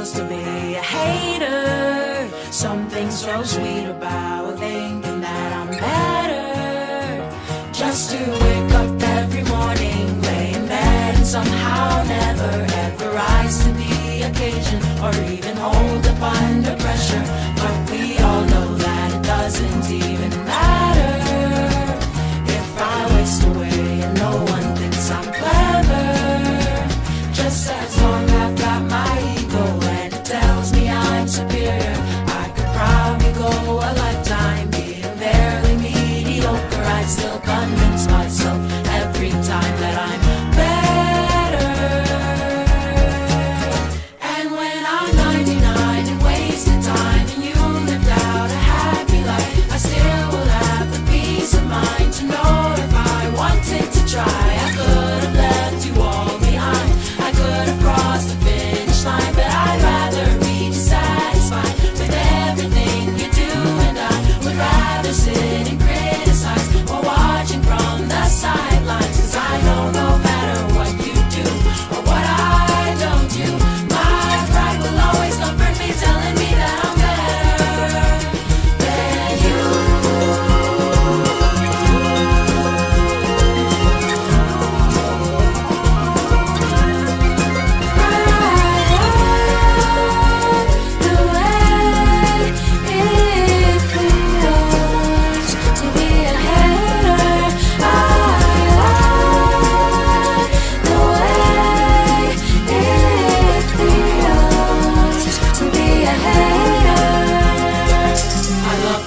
feels to be a hater. Something so sweet about thinking that I'm better. Just to wake up every morning, lay in bed, and somehow never ever rise to the occasion or even hold up under pressure.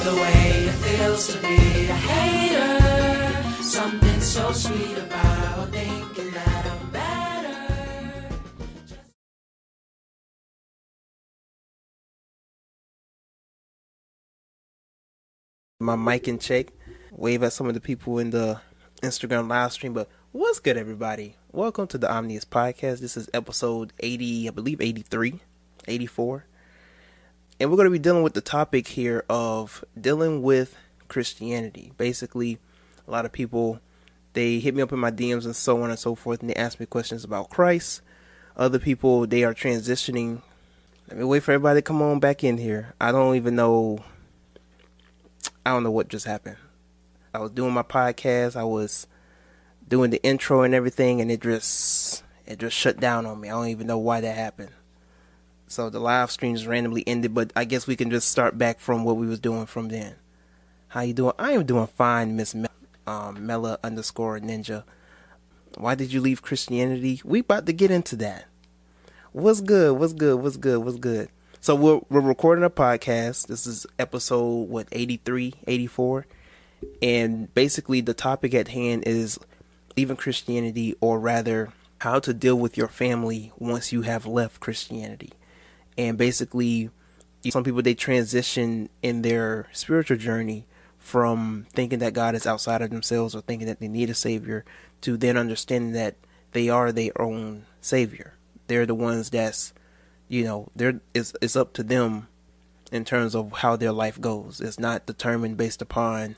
The way it feels to be a hater. Something so sweet about thinking that my mic in check, wave at some of the people in the Instagram live stream. But what's good, everybody? Welcome to the Omnius Podcast. This is episode 80, I believe 83, 84. And we're going to be dealing with the topic here of dealing with Christianity. Basically, a lot of people they hit me up in my DMs and so on and so forth, and they ask me questions about Christ. Other people they are transitioning. Let me wait for everybody to come on back in here. I don't even know I don't know what just happened. I was doing my podcast, I was doing the intro and everything, and it just it just shut down on me. I don't even know why that happened. So the live stream just randomly ended, but I guess we can just start back from what we was doing from then. How you doing? I am doing fine, Miss Me- um, underscore Ninja. Why did you leave Christianity? We about to get into that. What's good? What's good? What's good? What's good? So we're we're recording a podcast. This is episode what 83, 84. And basically the topic at hand is leaving Christianity or rather how to deal with your family once you have left Christianity. And basically some people they transition in their spiritual journey from thinking that God is outside of themselves or thinking that they need a savior to then understanding that they are their own savior. They're the ones that's you know, they're it's it's up to them in terms of how their life goes. It's not determined based upon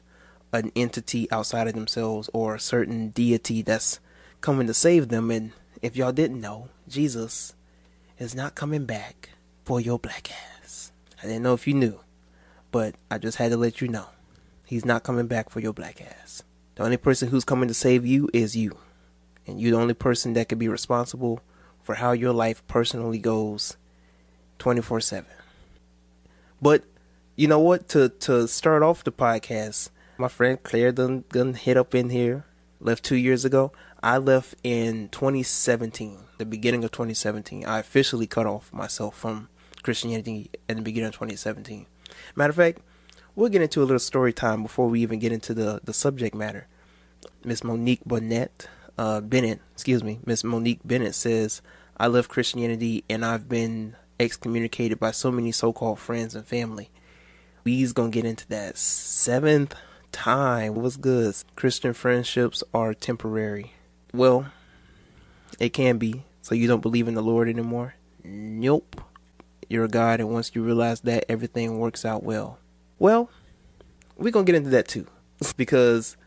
an entity outside of themselves or a certain deity that's coming to save them. And if y'all didn't know, Jesus is not coming back for your black ass. I didn't know if you knew, but I just had to let you know. He's not coming back for your black ass. The only person who's coming to save you is you. And you're the only person that could be responsible for how your life personally goes 24 7. But you know what? To to start off the podcast, my friend Claire done, done hit up in here, left two years ago. I left in 2017, the beginning of 2017. I officially cut off myself from Christianity in the beginning of 2017. Matter of fact, we'll get into a little story time before we even get into the, the subject matter. Miss Monique Burnett, uh, Bennett, excuse me, Miss Monique Bennett says, I love Christianity and I've been excommunicated by so many so-called friends and family. We's gonna get into that seventh time. What's good? Christian friendships are temporary. Well, it can be. So you don't believe in the Lord anymore? Nope. You're a God, and once you realize that, everything works out well. Well, we're gonna get into that too, because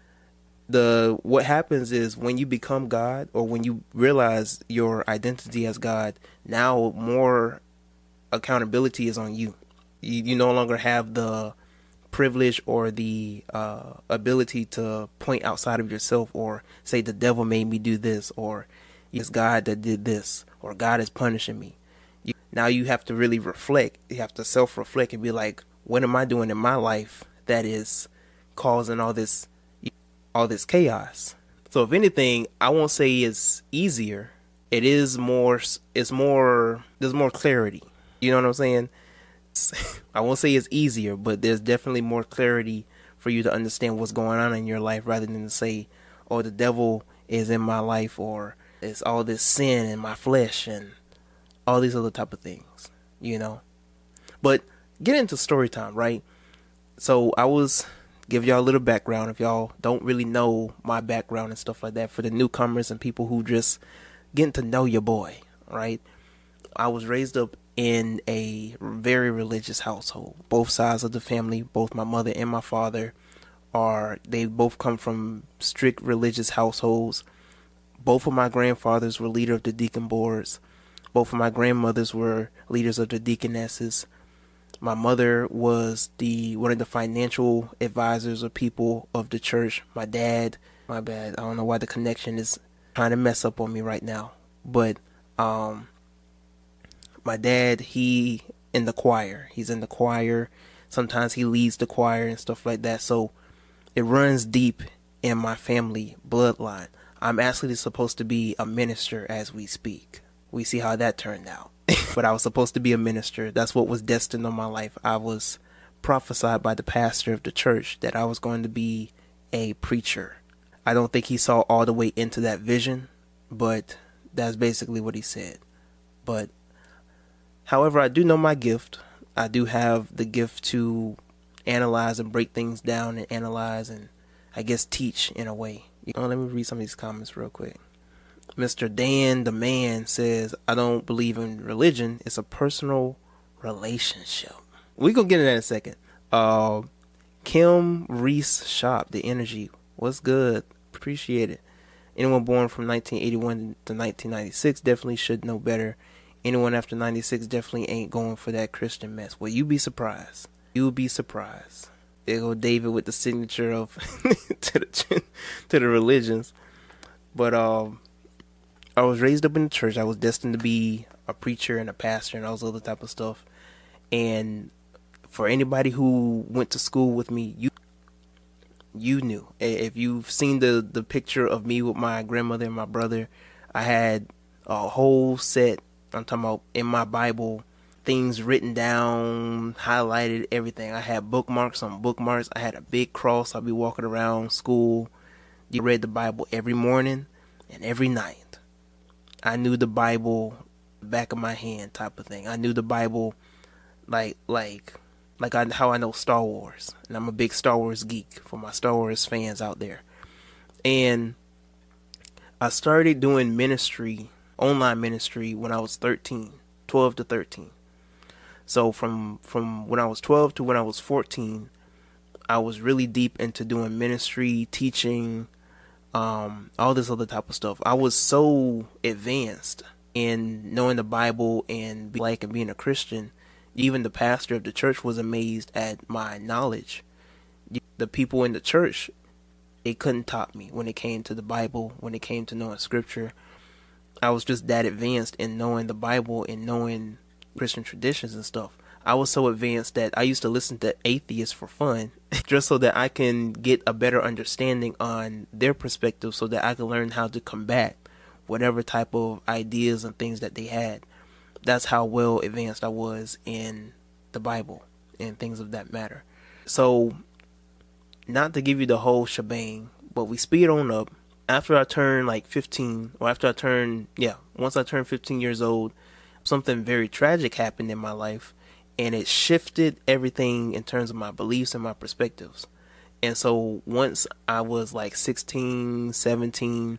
the what happens is when you become God or when you realize your identity as God, now more accountability is on you. You you no longer have the privilege or the uh, ability to point outside of yourself or say the devil made me do this or it's God that did this or God is punishing me. Now you have to really reflect. You have to self reflect and be like, what am I doing in my life that is causing all this all this chaos? So if anything, I won't say it's easier. It is more. It's more. There's more clarity. You know what I'm saying? I won't say it's easier, but there's definitely more clarity for you to understand what's going on in your life rather than to say, "Oh, the devil is in my life," or "It's all this sin in my flesh," and all these other type of things. You know. But get into story time, right? So I was give y'all a little background if y'all don't really know my background and stuff like that for the newcomers and people who just getting to know your boy, right? I was raised up in a very religious household. Both sides of the family, both my mother and my father are they both come from strict religious households. Both of my grandfathers were leader of the deacon boards. Both of my grandmothers were leaders of the deaconesses my mother was the one of the financial advisors or people of the church. My dad, my bad. I don't know why the connection is trying to mess up on me right now. But um my dad, he in the choir. He's in the choir. Sometimes he leads the choir and stuff like that. So it runs deep in my family bloodline. I'm actually supposed to be a minister as we speak. We see how that turned out. but I was supposed to be a minister. That's what was destined on my life. I was prophesied by the pastor of the church that I was going to be a preacher. I don't think he saw all the way into that vision, but that's basically what he said. But however, I do know my gift. I do have the gift to analyze and break things down and analyze and I guess teach in a way. You know, let me read some of these comments real quick. Mr. Dan the man says, I don't believe in religion. It's a personal relationship. We gonna get into that in a second. Uh, Kim Reese Shop, the energy. What's good? Appreciate it. Anyone born from 1981 to 1996 definitely should know better. Anyone after 96 definitely ain't going for that Christian mess. Well, you be surprised. You'll be surprised. There go David with the signature of to the to the religions. But um I was raised up in the church. I was destined to be a preacher and a pastor and all those other type of stuff. And for anybody who went to school with me, you you knew. If you've seen the the picture of me with my grandmother and my brother, I had a whole set. I'm talking about in my Bible, things written down, highlighted, everything. I had bookmarks on bookmarks. I had a big cross. I'd be walking around school. You read the Bible every morning and every night. I knew the Bible back of my hand type of thing. I knew the Bible like like like I, how I know Star Wars, and I'm a big Star Wars geek for my Star Wars fans out there. And I started doing ministry, online ministry when I was 13, 12 to 13. So from from when I was 12 to when I was 14, I was really deep into doing ministry, teaching, um, all this other type of stuff. I was so advanced in knowing the Bible and like and being a Christian. Even the pastor of the church was amazed at my knowledge. The people in the church, they couldn't top me when it came to the Bible, when it came to knowing scripture. I was just that advanced in knowing the Bible and knowing Christian traditions and stuff. I was so advanced that I used to listen to atheists for fun just so that I can get a better understanding on their perspective so that I can learn how to combat whatever type of ideas and things that they had. That's how well advanced I was in the Bible and things of that matter. So, not to give you the whole shebang, but we speed on up. After I turned like 15, or after I turned, yeah, once I turned 15 years old, something very tragic happened in my life and it shifted everything in terms of my beliefs and my perspectives. And so once I was like 16, 17,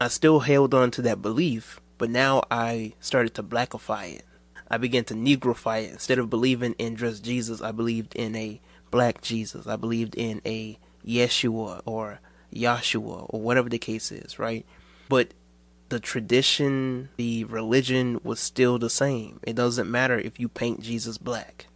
I still held on to that belief, but now I started to blackify it. I began to negrify it. Instead of believing in just Jesus, I believed in a black Jesus. I believed in a Yeshua or Yahshua or whatever the case is, right? But the tradition, the religion was still the same. It doesn't matter if you paint Jesus black.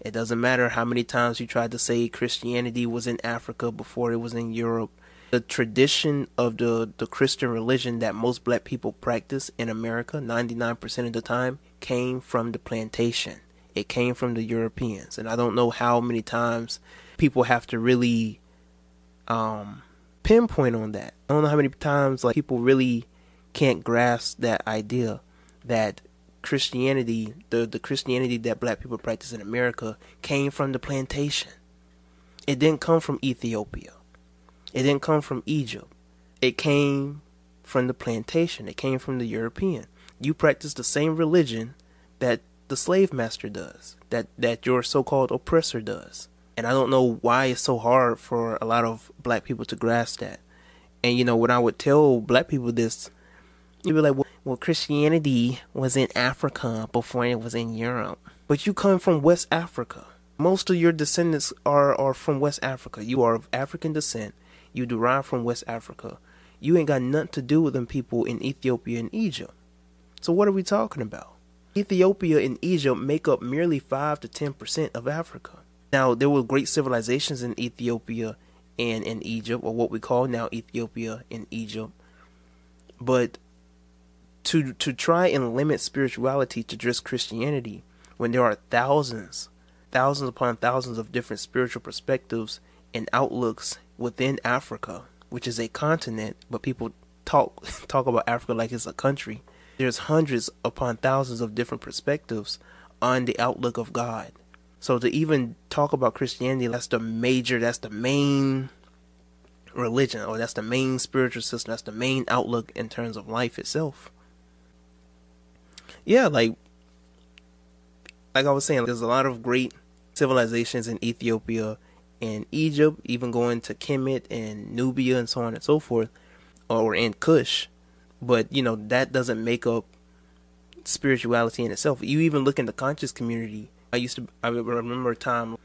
It doesn't matter how many times you tried to say Christianity was in Africa before it was in Europe. The tradition of the, the Christian religion that most black people practice in America, 99% of the time, came from the plantation. It came from the Europeans. And I don't know how many times people have to really um, pinpoint on that. I don't know how many times like people really can't grasp that idea that Christianity, the the Christianity that black people practice in America, came from the plantation. It didn't come from Ethiopia. It didn't come from Egypt. It came from the plantation. It came from the European. You practice the same religion that the slave master does, that that your so-called oppressor does. And I don't know why it's so hard for a lot of black people to grasp that. And you know, when I would tell black people this, you'd be like, well, well, Christianity was in Africa before it was in Europe. But you come from West Africa. Most of your descendants are, are from West Africa. You are of African descent. You derive from West Africa. You ain't got nothing to do with them people in Ethiopia and Egypt. So what are we talking about? Ethiopia and Egypt make up merely 5 to 10% of Africa. Now, there were great civilizations in Ethiopia and in Egypt, or what we call now Ethiopia and Egypt. But to to try and limit spirituality to just Christianity when there are thousands, thousands upon thousands of different spiritual perspectives and outlooks within Africa, which is a continent, but people talk talk about Africa like it's a country. There's hundreds upon thousands of different perspectives on the outlook of God. So to even talk about Christianity, that's the major, that's the main religion, or that's the main spiritual system, that's the main outlook in terms of life itself yeah, like like I was saying, there's a lot of great civilizations in Ethiopia and Egypt, even going to Kemet and Nubia and so on and so forth, or in Kush. But you know that doesn't make up spirituality in itself. You even look in the conscious community. I used to. I remember a time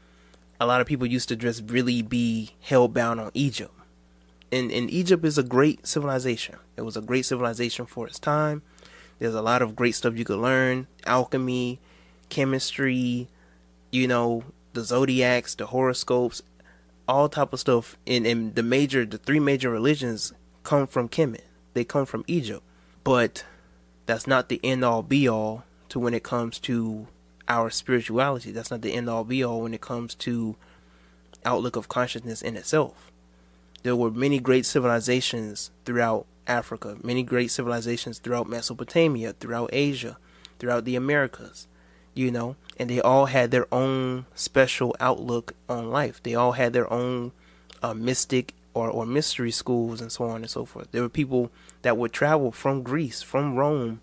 a lot of people used to just really be hell bound on Egypt. And and Egypt is a great civilization. It was a great civilization for its time. There's a lot of great stuff you could learn: alchemy, chemistry, you know, the zodiacs, the horoscopes, all type of stuff. And, and the major, the three major religions come from Kemet. They come from Egypt. But that's not the end all be all to when it comes to our spirituality. That's not the end all be all when it comes to outlook of consciousness in itself. There were many great civilizations throughout Africa, many great civilizations throughout Mesopotamia, throughout Asia, throughout the Americas, you know, and they all had their own special outlook on life. They all had their own uh, mystic or, or mystery schools and so on and so forth. There were people that would travel from Greece, from Rome,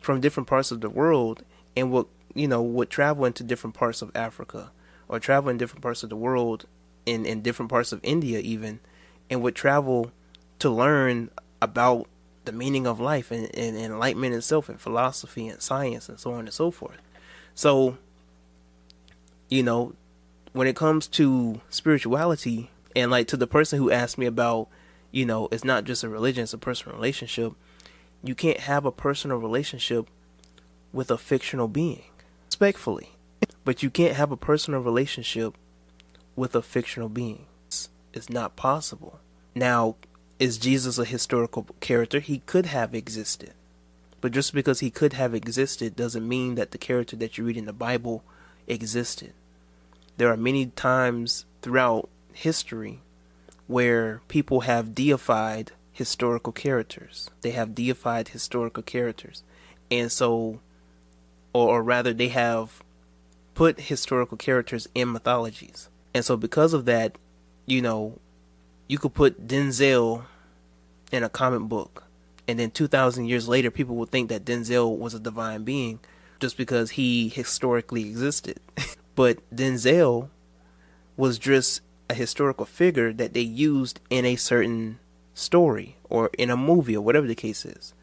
from different parts of the world, and would you know would travel into different parts of Africa or travel in different parts of the world, in in different parts of India even, and would travel to learn about the meaning of life and, and, enlightenment itself and philosophy and science and so on and so forth. So, you know, when it comes to spirituality and like to the person who asked me about, you know, it's not just a religion, it's a personal relationship. You can't have a personal relationship with a fictional being, respectfully. But you can't have a personal relationship with a fictional being. It's, it's not possible. Now, is Jesus a historical character? He could have existed. But just because he could have existed doesn't mean that the character that you read in the Bible existed. There are many times throughout history where people have deified historical characters. They have deified historical characters. And so, or, or rather, they have put historical characters in mythologies. And so, because of that, you know, you could put Denzel in a comic book, and then 2,000 years later, people will think that Denzel was a divine being just because he historically existed. but Denzel was just a historical figure that they used in a certain story or in a movie or whatever the case is.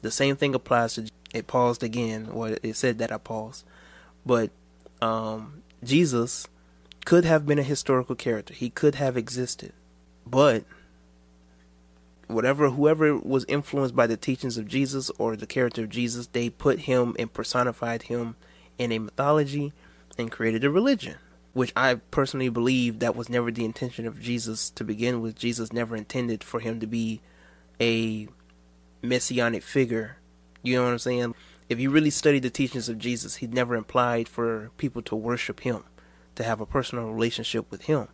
The same thing applies to it paused again, or it said that I paused. But um, Jesus could have been a historical character. He could have existed. But whatever whoever was influenced by the teachings of Jesus or the character of Jesus, they put him and personified him in a mythology and created a religion, which I personally believe that was never the intention of Jesus to begin with. Jesus never intended for him to be a messianic figure. You know what I'm saying? If you really study the teachings of Jesus, he never implied for people to worship him, to have a personal relationship with him.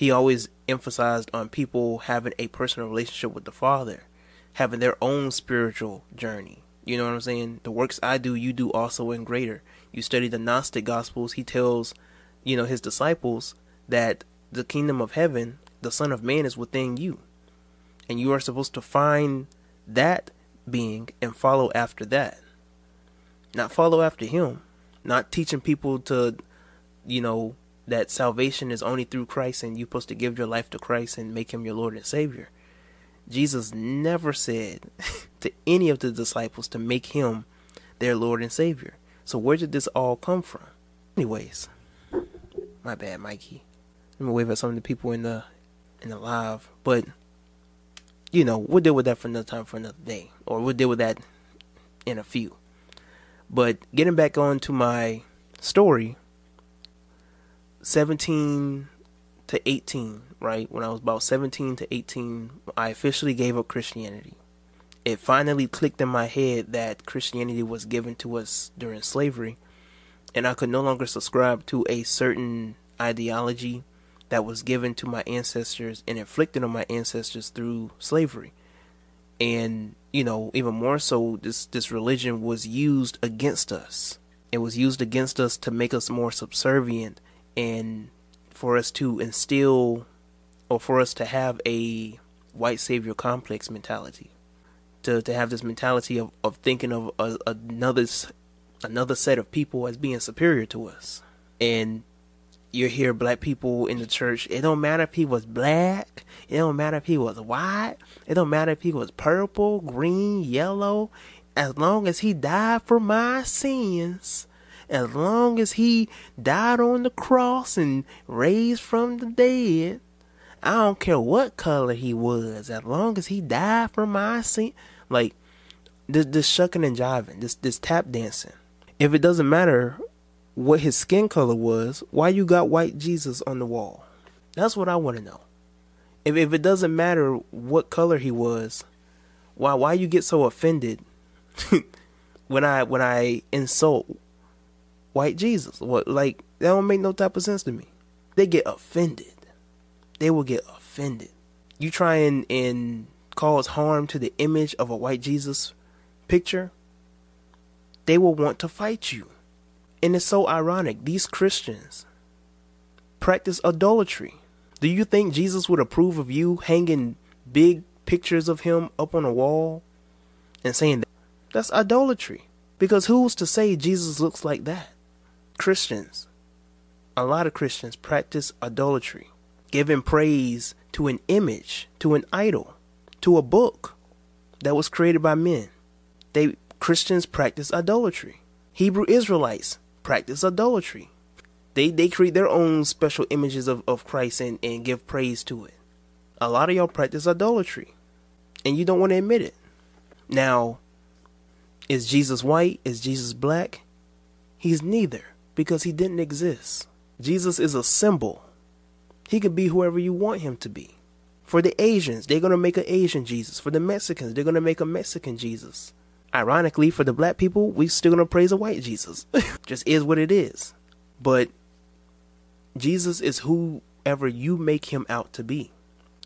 He always emphasized on people having a personal relationship with the Father, having their own spiritual journey. You know what I'm saying? The works I do, you do also in greater. You study the Gnostic Gospels, he tells, you know, his disciples that the kingdom of heaven, the Son of Man, is within you. And you are supposed to find that being and follow after that. Not follow after him. Not teaching people to, you know, that salvation is only through Christ and you're supposed to give your life to Christ and make him your Lord and Savior. Jesus never said to any of the disciples to make him their Lord and Savior. So where did this all come from? Anyways, my bad, Mikey. Me wave at some of the people in the in the live, but you know we'll deal with that for another time for another day, or we'll deal with that in a few. But getting back on to my story, 17 to 18, right? When I was about 17 to 18, I officially gave up Christianity. It finally clicked in my head that Christianity was given to us during slavery, and I could no longer subscribe to a certain ideology that was given to my ancestors and inflicted on my ancestors through slavery. And, you know, even more so, this, this religion was used against us. It was used against us to make us more subservient and for us to instill or for us to have a white savior complex mentality. To to have this mentality of, of thinking of a, another another set of people as being superior to us. And you hear black people in the church it don't matter if he was black it don't matter if he was white it don't matter if he was purple green yellow as long as he died for my sins as long as he died on the cross and raised from the dead, I don't care what color he was, as long as he died for my sin. Like this, this shucking and jiving, this this tap dancing. If it doesn't matter what his skin color was, why you got white Jesus on the wall? That's what I want to know. If if it doesn't matter what color he was, why why you get so offended when I when I insult white Jesus. What like that don't make no type of sense to me. They get offended. They will get offended. You try and, and cause harm to the image of a white Jesus picture, they will want to fight you. And it's so ironic. These Christians practice idolatry. Do you think Jesus would approve of you hanging big pictures of him up on a wall and saying that? That's idolatry. Because who's to say Jesus looks like that? Christians, a lot of Christians practice idolatry, giving praise to an image, to an idol, to a book that was created by men. They Christians practice idolatry. Hebrew Israelites practice idolatry. They they create their own special images of, of Christ and, and give praise to it. A lot of y'all practice idolatry. And you don't want to admit it. Now, is Jesus white? Is Jesus black? He's neither because he didn't exist. Jesus is a symbol. He could be whoever you want him to be. For the Asians, they're going to make an Asian Jesus. For the Mexicans, they're going to make a Mexican Jesus. Ironically, for the black people, we're still going to praise a white Jesus. Just is what it is. But Jesus is whoever you make him out to be.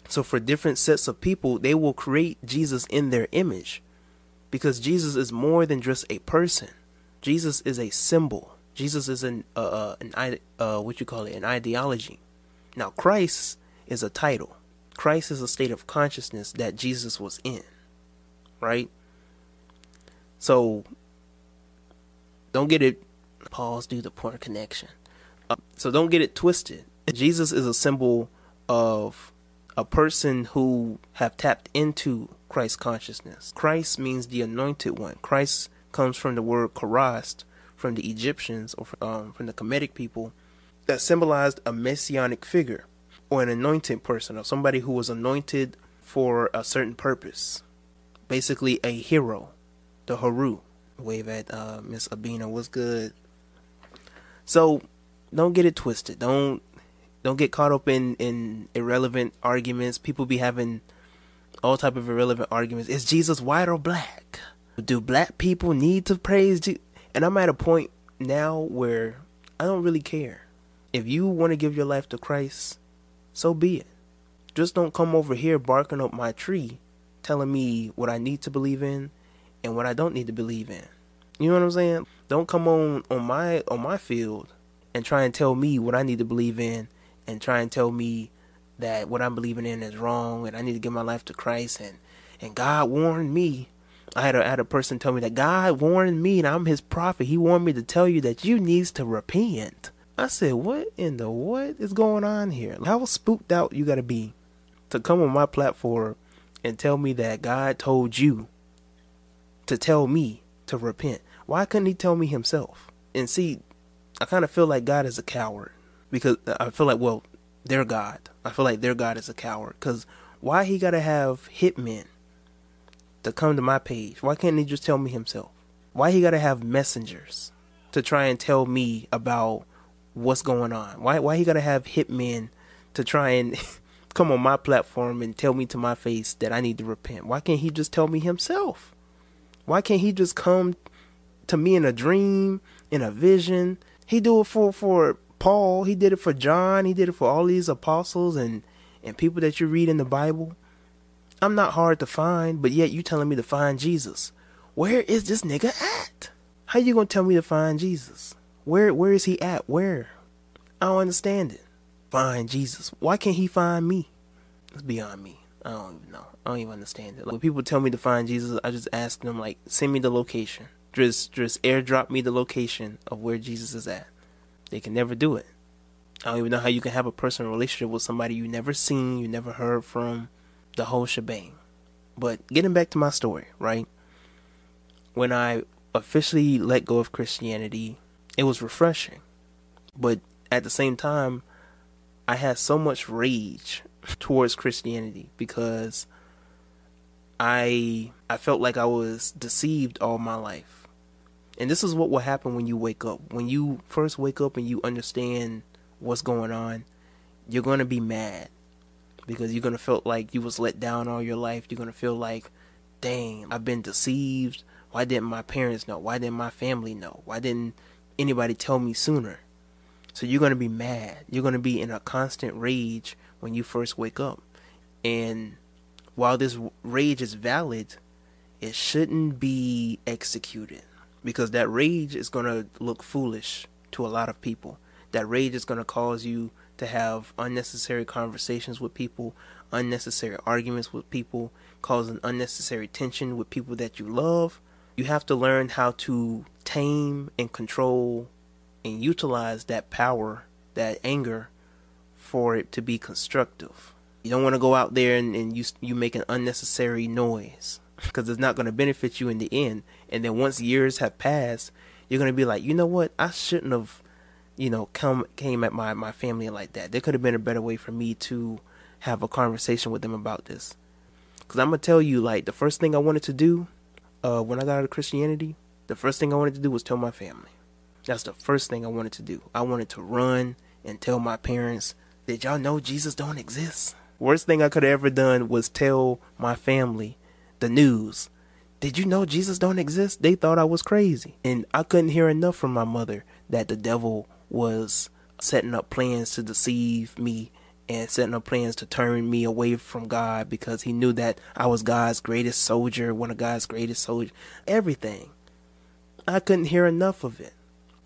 So for different sets of people, they will create Jesus in their image. Because Jesus is more than just a person. Jesus is a symbol. Jesus is an uh, uh an uh what you call it an ideology. Now Christ is a title. Christ is a state of consciousness that Jesus was in. Right? So don't get it pause do the point of connection. Uh, so don't get it twisted. Jesus is a symbol of a person who have tapped into Christ consciousness. Christ means the anointed one. Christ comes from the word Karast, from the Egyptians or um, from the Kemetic people that symbolized a messianic figure or an anointed person or somebody who was anointed for a certain purpose. Basically, a hero, the Haru. Wave at uh, Miss Abina. What's good? So, don't get it twisted. Don't don't get caught up in in irrelevant arguments. People be having all type of irrelevant arguments. Is Jesus white or black? Do black people need to praise Jesus? And I'm at a point now where I don't really care. If you want to give your life to Christ, so be it. Just don't come over here barking up my tree, telling me what I need to believe in and what I don't need to believe in. You know what I'm saying? Don't come on on my on my field and try and tell me what I need to believe in and try and tell me that what I'm believing in is wrong and I need to give my life to Christ and and God warned me. I had a, I had a person tell me that God warned me and I'm his prophet. He warned me to tell you that you needs to repent. I said, "What in the what is going on here? How spooked out you got to be to come on my platform and tell me that God told you to tell me to repent. Why couldn't he tell me himself? And see, I kind of feel like God is a coward because uh, I feel like, well, their God. I feel like their God is a coward because why he got to have hitmen to come to my page? Why can't he just tell me himself? Why he got to have messengers to try and tell me about what's going on? Why why he got to have hitmen to try and come on my platform and tell me to my face that I need to repent? Why can't he just tell me himself? Why can't he just come to me in a dream, in a vision? He do it for for Paul, he did it for John, he did it for all these apostles and and people that you read in the Bible. I'm not hard to find, but yet you telling me to find Jesus. Where is this nigga at? How you gonna tell me to find Jesus? Where where is he at? Where? I don't understand it. Find Jesus. Why can't he find me? It's beyond me. I don't even know. I don't even understand it. Like, when people tell me to find Jesus, I just ask them like, send me the location. Just just airdrop me the location of where Jesus is at. They can never do it. I don't even know how you can have a personal relationship with somebody you never seen, you never heard from, the whole shebang. But getting back to my story, right? When I officially let go of Christianity, it was refreshing. But at the same time, I had so much rage towards Christianity because I I felt like I was deceived all my life. And this is what will happen when you wake up. When you first wake up and you understand what's going on, you're going to be mad because you're to feel like you was let down all your life. You're to feel like, "Dang, I've been deceived. Why didn't my parents know? Why didn't my family know? Why didn't anybody tell me sooner?" So you're to be mad. You're to be in a constant rage when you first wake up. And while this rage is valid, it shouldn't be executed because that rage is going to look foolish to a lot of people. That rage is going to cause you to have unnecessary conversations with people, unnecessary arguments with people, causing unnecessary tension with people that you love. You have to learn how to tame and control and utilize that power, that anger, for it to be constructive. You don't want to go out there and, and you you make an unnecessary noise because it's not going to benefit you in the end. And then once years have passed, you're going to be like, you know what? I shouldn't have, you know, come came at my my family like that. There could have been a better way for me to have a conversation with them about this. Because I'm gonna tell you, like, the first thing I wanted to do, uh, when I got out of Christianity, the first thing I wanted to do was tell my family. That's the first thing I wanted to do. I wanted to run and tell my parents, did y'all know Jesus don't exist? Worst thing I could have ever done was tell my family the news. Did you know Jesus don't exist? They thought I was crazy. And I couldn't hear enough from my mother that the devil was setting up plans to deceive me and setting up plans to turn me away from God because he knew that I was God's greatest soldier, one of God's greatest soldiers, everything. I couldn't hear enough of it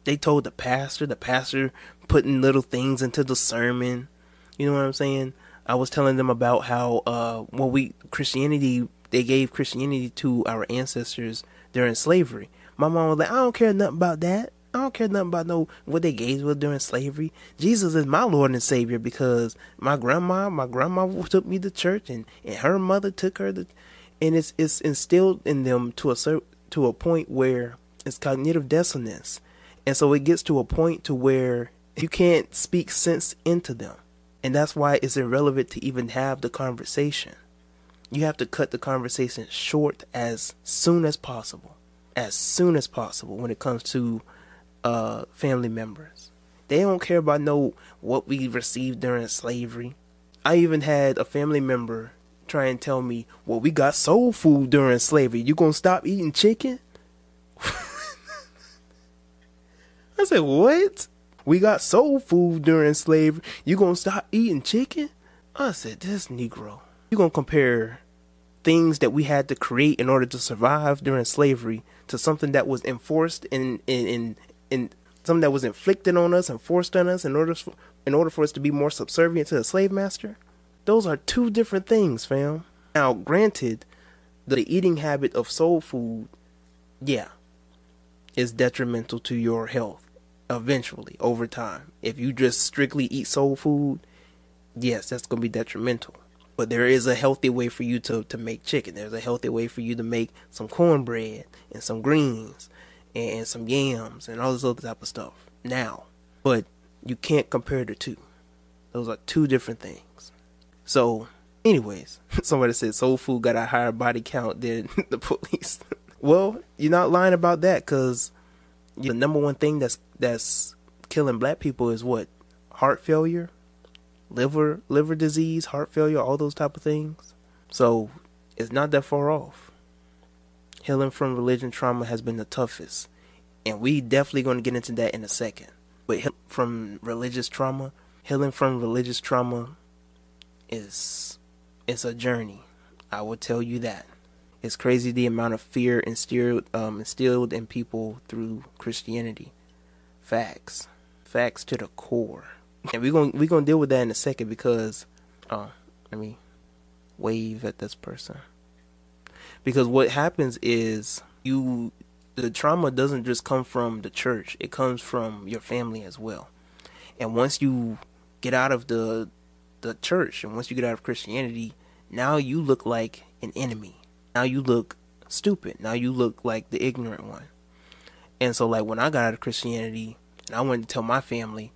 they told the pastor, the pastor putting little things into the sermon. You know what I'm saying? I was telling them about how uh well we Christianity they gave Christianity to our ancestors during slavery. My mom was like, I don't care nothing about that. I don't care nothing about no what they gave us during slavery. Jesus is my Lord and Savior because my grandma, my grandma took me to church and, and her mother took her to and it's it's instilled in them to a to a point where it's cognitive dissonance and so it gets to a point to where you can't speak sense into them. And that's why it's irrelevant to even have the conversation. You have to cut the conversation short as soon as possible. As soon as possible when it comes to uh, family members. They don't care about no what we received during slavery. I even had a family member try and tell me, "Well, we got soul food during slavery. You gonna stop eating chicken?" I said, "What? We got soul food during slavery. You gonna stop eating chicken?" I said, "This Negro. You gonna compare things that we had to create in order to survive during slavery to something that was enforced in in in, in something that was inflicted on us and forced on us in order for, in order for us to be more subservient to the slave master. Those are two different things, fam. Now, granted, the eating habit of soul food, yeah, is detrimental to your health eventually over time. If you just strictly eat soul food, yes, that's going to be detrimental. But there is a healthy way for you to, to make chicken. There's a healthy way for you to make some cornbread and some greens and, some yams and all this other type of stuff now. But you can't compare the two. Those are two different things. So, anyways, somebody said soul food got a higher body count than the police. well, you're not lying about that because the number one thing that's that's killing black people is what heart failure, liver liver disease, heart failure, all those type of things. So it's not that far off. Healing from religion trauma has been the toughest, and we definitely going to get into that in a second. But from religious trauma, healing from religious trauma is it's a journey. I will tell you that. It's crazy the amount of fear instilled um, instilled in people through Christianity. Facts, facts to the core, and we're gonna we're gonna deal with that in a second because, uh, let me wave at this person. Because what happens is you the trauma doesn't just come from the church; it comes from your family as well. And once you get out of the the church and once you get out of Christianity, now you look like an enemy. Now you look stupid. Now you look like the ignorant one. And so like when I got out of Christianity and I went to tell my family,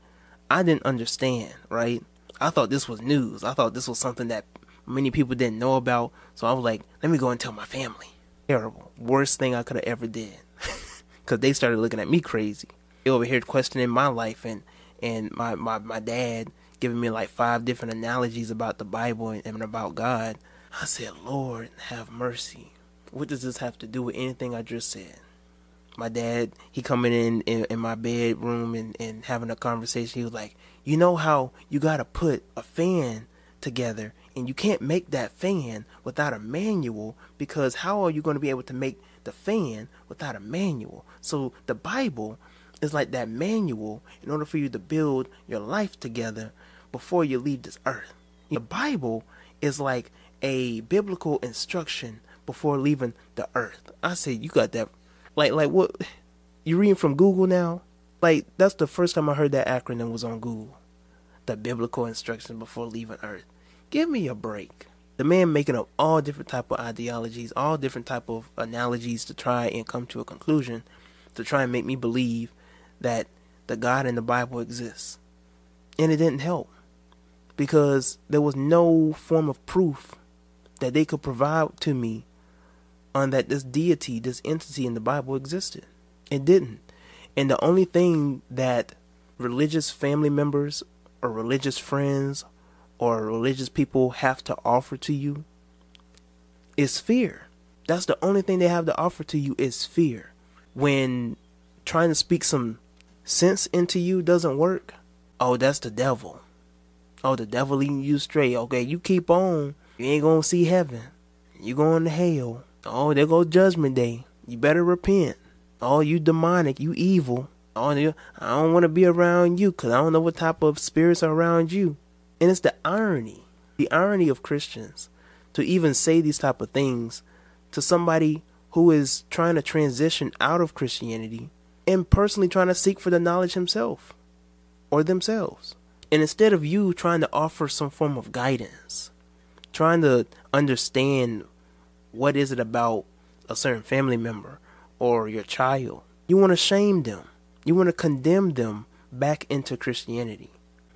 I didn't understand, right? I thought this was news. I thought this was something that many people didn't know about. So I was like, let me go and tell my family. Terrible. Worst thing I could have ever did. Cause they started looking at me crazy. They over here questioning my life and and my, my, my dad giving me like five different analogies about the Bible and, about God. I said, Lord, have mercy. What does this have to do with anything I just said? My dad, he coming in in, in my bedroom and, and having a conversation. He was like, you know how you got to put a fan together and you can't make that fan without a manual because how are you going to be able to make the fan without a manual? So the Bible is like that manual in order for you to build your life together before you leave this earth. The Bible is like a biblical instruction before leaving the earth. I say you got that like like what you reading from Google now? Like that's the first time I heard that acronym was on Google. The biblical instruction before leaving earth. Give me a break. The man making up all different type of ideologies, all different type of analogies to try and come to a conclusion, to try and make me believe that the God in the Bible exists. And it didn't help because there was no form of proof that they could provide to me on that this deity, this entity in the Bible existed. It didn't. And the only thing that religious family members or religious friends or religious people have to offer to you is fear. That's the only thing they have to offer to you is fear. When trying to speak some sense into you doesn't work, oh, that's the devil. Oh, the devil leading you straight. Okay, you keep on. You ain't gonna see heaven. You going to hell. Oh, there go judgment day. You better repent. Oh, you demonic. You evil. Oh, I don't want to be around you because I don't know what type of spirits are around you. And it's the irony, the irony of Christians to even say these type of things to somebody who is trying to transition out of Christianity and personally trying to seek for the knowledge himself or themselves. And instead of you trying to offer some form of guidance, trying to understand what is it about a certain family member or your child, you want to shame them. You want to condemn them back into Christianity.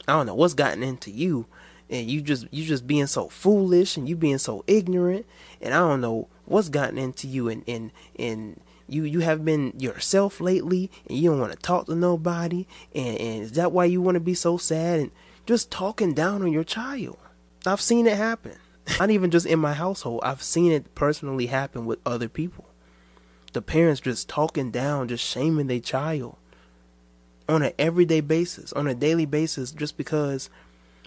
I don't know what's gotten into you. and you just you just being so foolish and you being so ignorant and I don't know what's gotten into you and and and you you have been yourself lately and you don't want to talk to nobody and, and is that why you want to be so sad and just talking down on your child. I've seen it happen. Not even just in my household i've seen it personally happen with other people. The parents just talking down just shaming their child on an everyday basis on a daily basis just because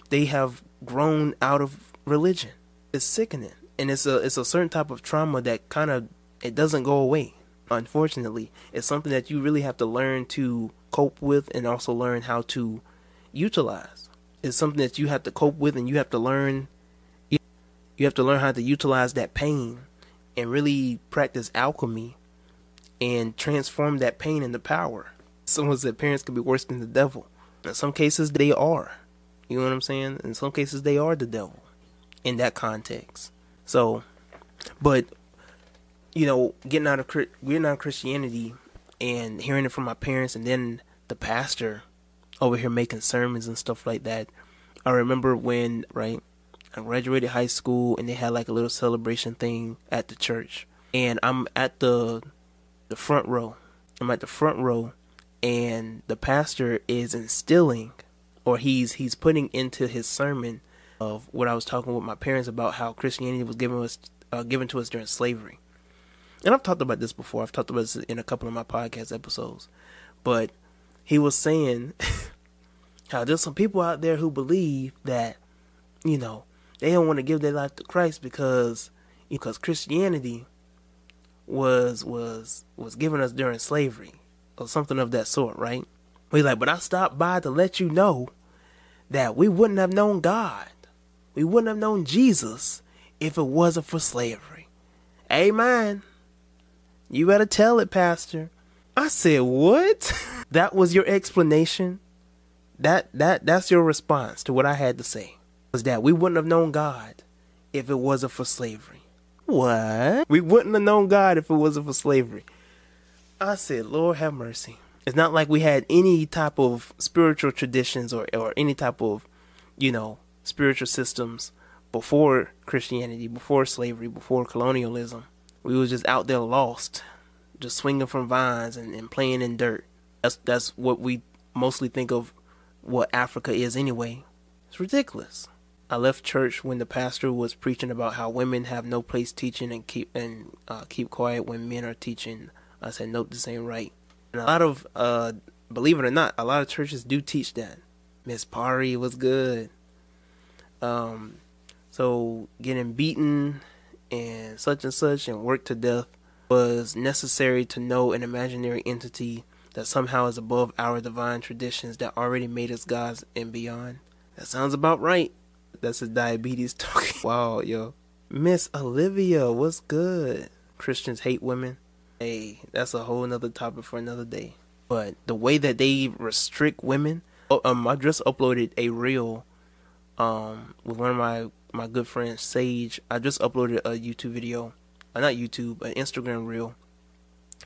they have grown out of religion. It's sickening. And it's a it's a certain type of trauma that kind of it doesn't go away unfortunately. It's something that you really have to learn to cope with and also learn how to utilize. It's something that you have to cope with and you have to learn you have to learn how to utilize that pain and really practice alchemy and transform that pain into power someone said parents can be worse than the devil. In some cases they are. You know what i'm saying? In some cases they are the devil in that context. So but you know, getting out of getting out of Christianity and hearing it from my parents, and then the pastor over here making sermons and stuff like that. I remember when right, I graduated high school and they had like a little celebration thing at the church, and I'm at the the front row. I'm at the front row, and the pastor is instilling, or he's he's putting into his sermon of what I was talking with my parents about how Christianity was given us uh, given to us during slavery and I've talked about this before. I've talked about this in a couple of my podcast episodes. But he was saying how there's some people out there who believe that, you know, they don't want to give their life to Christ because because Christianity was was was given us during slavery or something of that sort, right? He's like, but I stopped by to let you know that we wouldn't have known God. We wouldn't have known Jesus if it wasn't for slavery. Amen. You better tell it, Pastor. I said, What? that was your explanation? That that that's your response to what I had to say. Was that we wouldn't have known God if it wasn't for slavery. What? We wouldn't have known God if it wasn't for slavery. I said, Lord have mercy. It's not like we had any type of spiritual traditions or, or any type of, you know, spiritual systems before Christianity, before slavery, before colonialism we was just out there lost, just swinging from vines and, and playing in dirt. That's that's what we mostly think of what Africa is anyway. It's ridiculous. I left church when the pastor was preaching about how women have no place teaching and keep and uh, keep quiet when men are teaching. I said, nope, this ain't right. And a lot of, uh, believe it or not, a lot of churches do teach that. Miss Pari was good. Um, so getting beaten and such and such and worked to death was necessary to know an imaginary entity that somehow is above our divine traditions that already made us gods and beyond. That sounds about right. That's his diabetes talking. wow, yo. Miss Olivia, what's good? Christians hate women. Hey, that's a whole nother topic for another day. But the way that they restrict women, oh, um, I just uploaded a reel, um, with one of my my good friends Sage. I just uploaded a YouTube video, uh, not YouTube, an Instagram reel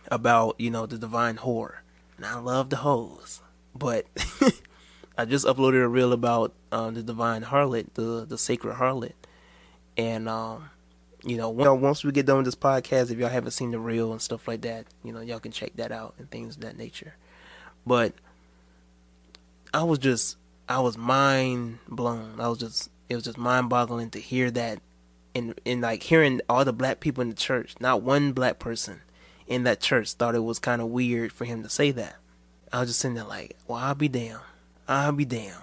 about you know the divine whore. And I love the hoes, but I just uploaded a reel about um, the divine harlot, the the sacred harlot, and um, you know once we get done with this podcast, if y'all haven't seen the reel and stuff like that, you know y'all can check that out and things of that nature. But I was just I was mind blown. I was just it was just mind boggling to hear that and and like hearing all the black people in the church, not one black person in that church thought it was kind of weird for him to say that. I was just sitting there like, well, I'll be damned. I'll be damned.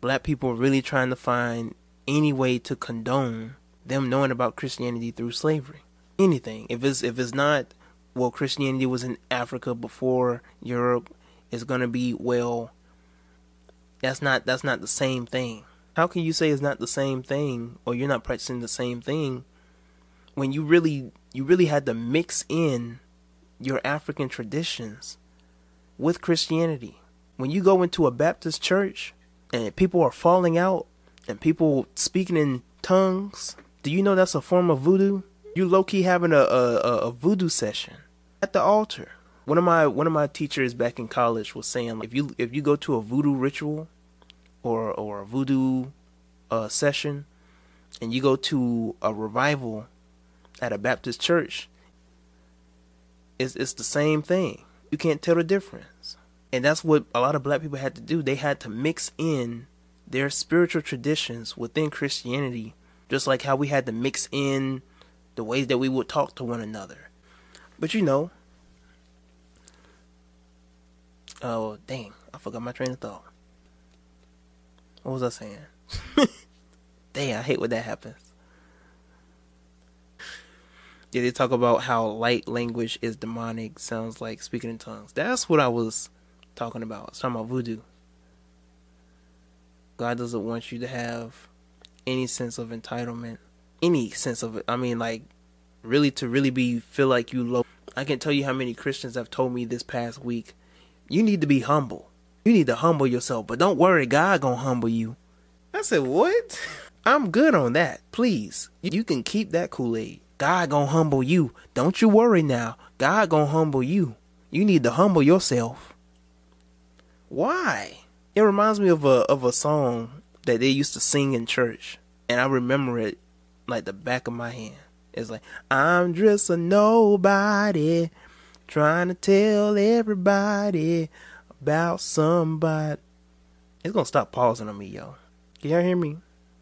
Black people really trying to find any way to condone them knowing about Christianity through slavery. Anything. If it's if it's not well Christianity was in Africa before Europe, it's gonna be well that's not that's not the same thing. How can you say it's not the same thing or you're not practicing the same thing when you really you really had to mix in your African traditions with Christianity? When you go into a Baptist church and people are falling out and people speaking in tongues, do you know that's a form of voodoo? You low key having a, a, a voodoo session at the altar. One of my one of my teachers back in college was saying like, if you if you go to a voodoo ritual or or a voodoo uh, session and you go to a revival at a Baptist church, it's it's the same thing. You can't tell the difference. And that's what a lot of black people had to do. They had to mix in their spiritual traditions within Christianity, just like how we had to mix in the ways that we would talk to one another. But you know, oh dang, I forgot my train of thought. What was I saying? Dang, I hate when that happens. Yeah, they talk about how light language is demonic, sounds like speaking in tongues. That's what I was talking about. I was talking about voodoo. God doesn't want you to have any sense of entitlement, any sense of it. I mean, like, really to really be feel like you low. I can tell you how many Christians have told me this past week, you need to be humble. You need to humble yourself, but don't worry, God gonna humble you. I said, what? I'm good on that. Please, you can keep that Kool Aid. God gonna humble you. Don't you worry now. God gonna humble you. You need to humble yourself. Why? It reminds me of a of a song that they used to sing in church, and I remember it like the back of my hand. It's like I'm just a nobody, trying to tell everybody about somebody. It's gonna stop pausing on me, yo. Can y'all hear me?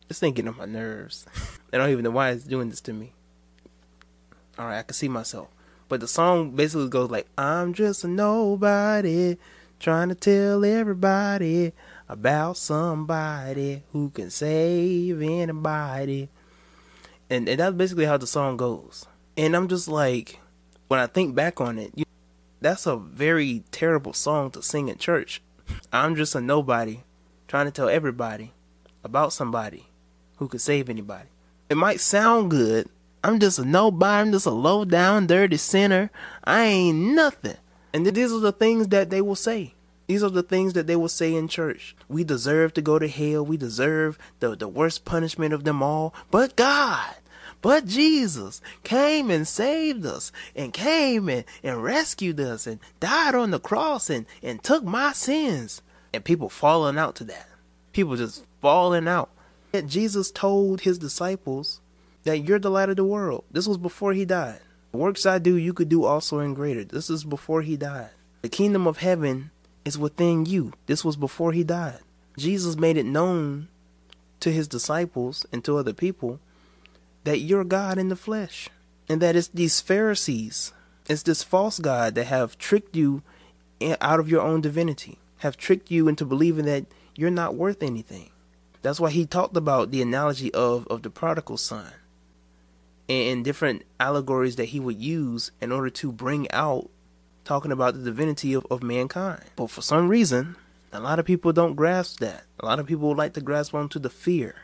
This thing getting on my nerves. I don't even know why it's doing this to me. Alright, I can see myself. But the song basically goes like, I'm just a nobody, trying to tell everybody about somebody who can save anybody. And, and that's basically how the song goes. And I'm just like, when I think back on it, you, that's a very terrible song to sing in church. I'm just a nobody, trying to tell everybody about somebody who could save anybody. It might sound good. I'm just a nobody. I'm just a low down, dirty sinner. I ain't nothing. And these are the things that they will say. These are the things that they will say in church. We deserve to go to hell. We deserve the, the worst punishment of them all. But God, but Jesus came and saved us and came and, and rescued us and died on the cross and, and took my sins. And people falling out to that. People just falling out. Yet Jesus told his disciples that you're the light of the world. This was before he died. Works I do, you could do also and greater. This is before he died. The kingdom of heaven is within you. This was before he died. Jesus made it known to his disciples and to other people that you're God in the flesh. And that it's these Pharisees, it's this false God that have tricked you out of your own divinity, have tricked you into believing that you're not worth anything. That's why he talked about the analogy of, of the prodigal son and different allegories that he would use in order to bring out talking about the divinity of, of mankind. But for some reason, a lot of people don't grasp that. A lot of people like to grasp onto the fear